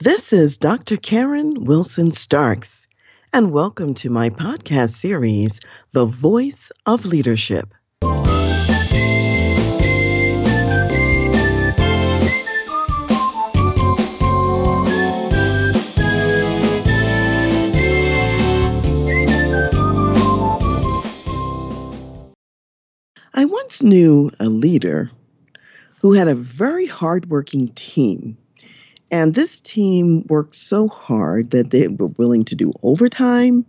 This is Dr. Karen Wilson Starks, and welcome to my podcast series, The Voice of Leadership. I once knew a leader who had a very hardworking team. And this team worked so hard that they were willing to do overtime.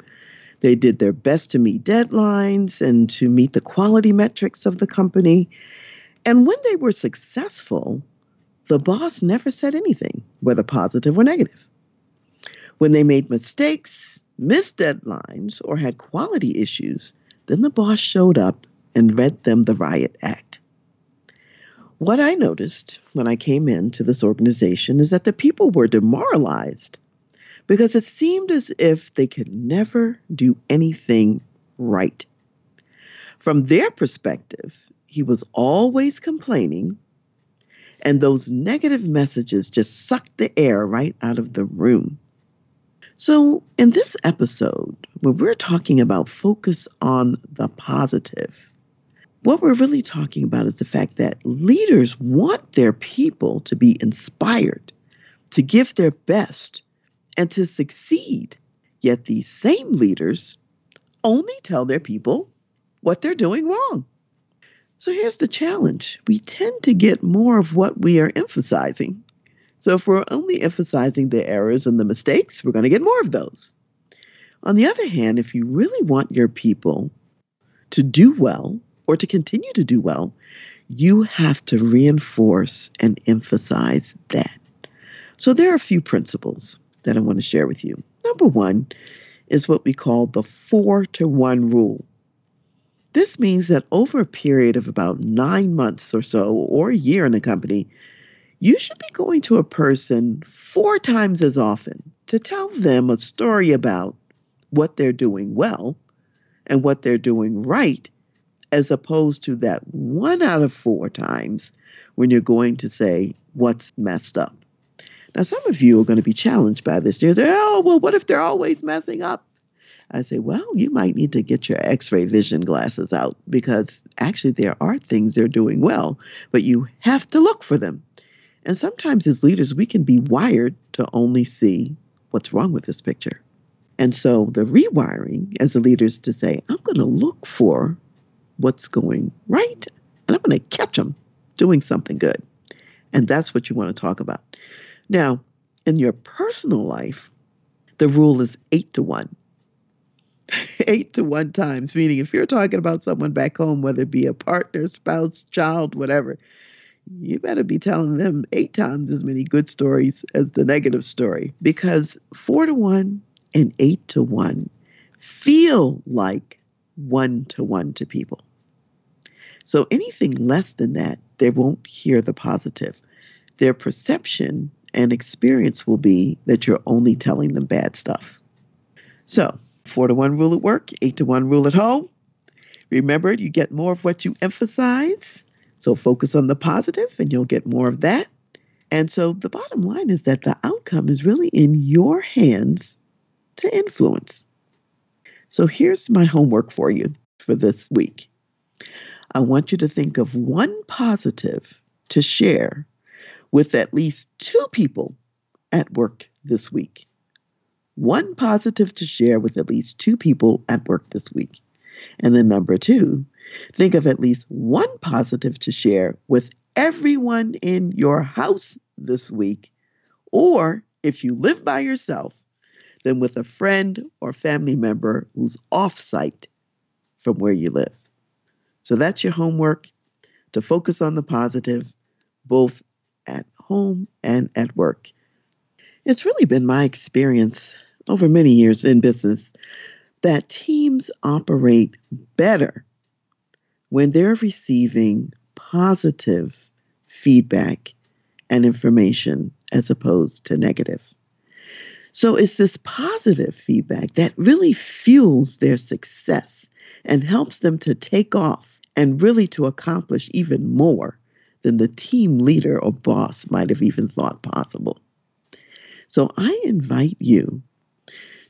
They did their best to meet deadlines and to meet the quality metrics of the company. And when they were successful, the boss never said anything, whether positive or negative. When they made mistakes, missed deadlines, or had quality issues, then the boss showed up and read them the riot act. What I noticed when I came into this organization is that the people were demoralized because it seemed as if they could never do anything right. From their perspective, he was always complaining, and those negative messages just sucked the air right out of the room. So, in this episode, where we're talking about focus on the positive, what we're really talking about is the fact that leaders want their people to be inspired, to give their best, and to succeed. Yet these same leaders only tell their people what they're doing wrong. So here's the challenge we tend to get more of what we are emphasizing. So if we're only emphasizing the errors and the mistakes, we're going to get more of those. On the other hand, if you really want your people to do well, or to continue to do well, you have to reinforce and emphasize that. So, there are a few principles that I want to share with you. Number one is what we call the four to one rule. This means that over a period of about nine months or so, or a year in a company, you should be going to a person four times as often to tell them a story about what they're doing well and what they're doing right as opposed to that one out of four times when you're going to say what's messed up. Now, some of you are going to be challenged by this. You say, oh, well, what if they're always messing up? I say, well, you might need to get your x ray vision glasses out because actually there are things they're doing well, but you have to look for them. And sometimes as leaders, we can be wired to only see what's wrong with this picture. And so the rewiring as a leader is to say, I'm going to look for what's going right, and I'm going to catch them doing something good. And that's what you want to talk about. Now, in your personal life, the rule is eight to one. eight to one times, meaning if you're talking about someone back home, whether it be a partner, spouse, child, whatever, you better be telling them eight times as many good stories as the negative story because four to one and eight to one feel like one to one to people. So anything less than that, they won't hear the positive. Their perception and experience will be that you're only telling them bad stuff. So, four to one rule at work, eight to one rule at home. Remember, you get more of what you emphasize. So, focus on the positive and you'll get more of that. And so, the bottom line is that the outcome is really in your hands to influence. So, here's my homework for you for this week. I want you to think of one positive to share with at least two people at work this week. One positive to share with at least two people at work this week. And then number two, think of at least one positive to share with everyone in your house this week. Or if you live by yourself, then with a friend or family member who's off site from where you live. So that's your homework to focus on the positive, both at home and at work. It's really been my experience over many years in business that teams operate better when they're receiving positive feedback and information as opposed to negative. So it's this positive feedback that really fuels their success and helps them to take off and really to accomplish even more than the team leader or boss might have even thought possible. So I invite you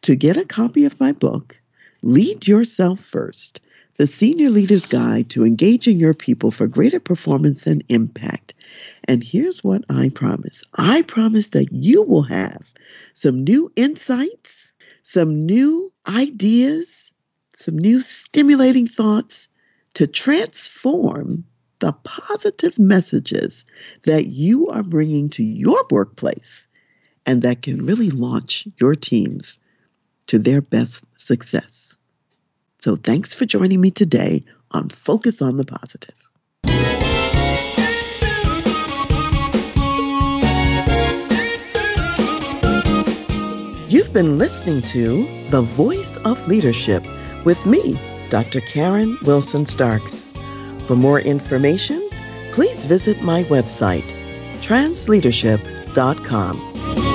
to get a copy of my book, Lead Yourself First The Senior Leader's Guide to Engaging Your People for Greater Performance and Impact. And here's what I promise I promise that you will have some new insights, some new ideas, some new stimulating thoughts to transform the positive messages that you are bringing to your workplace and that can really launch your teams to their best success. So, thanks for joining me today on Focus on the Positive. You've been listening to The Voice of Leadership with me, Dr. Karen Wilson Starks. For more information, please visit my website, transleadership.com.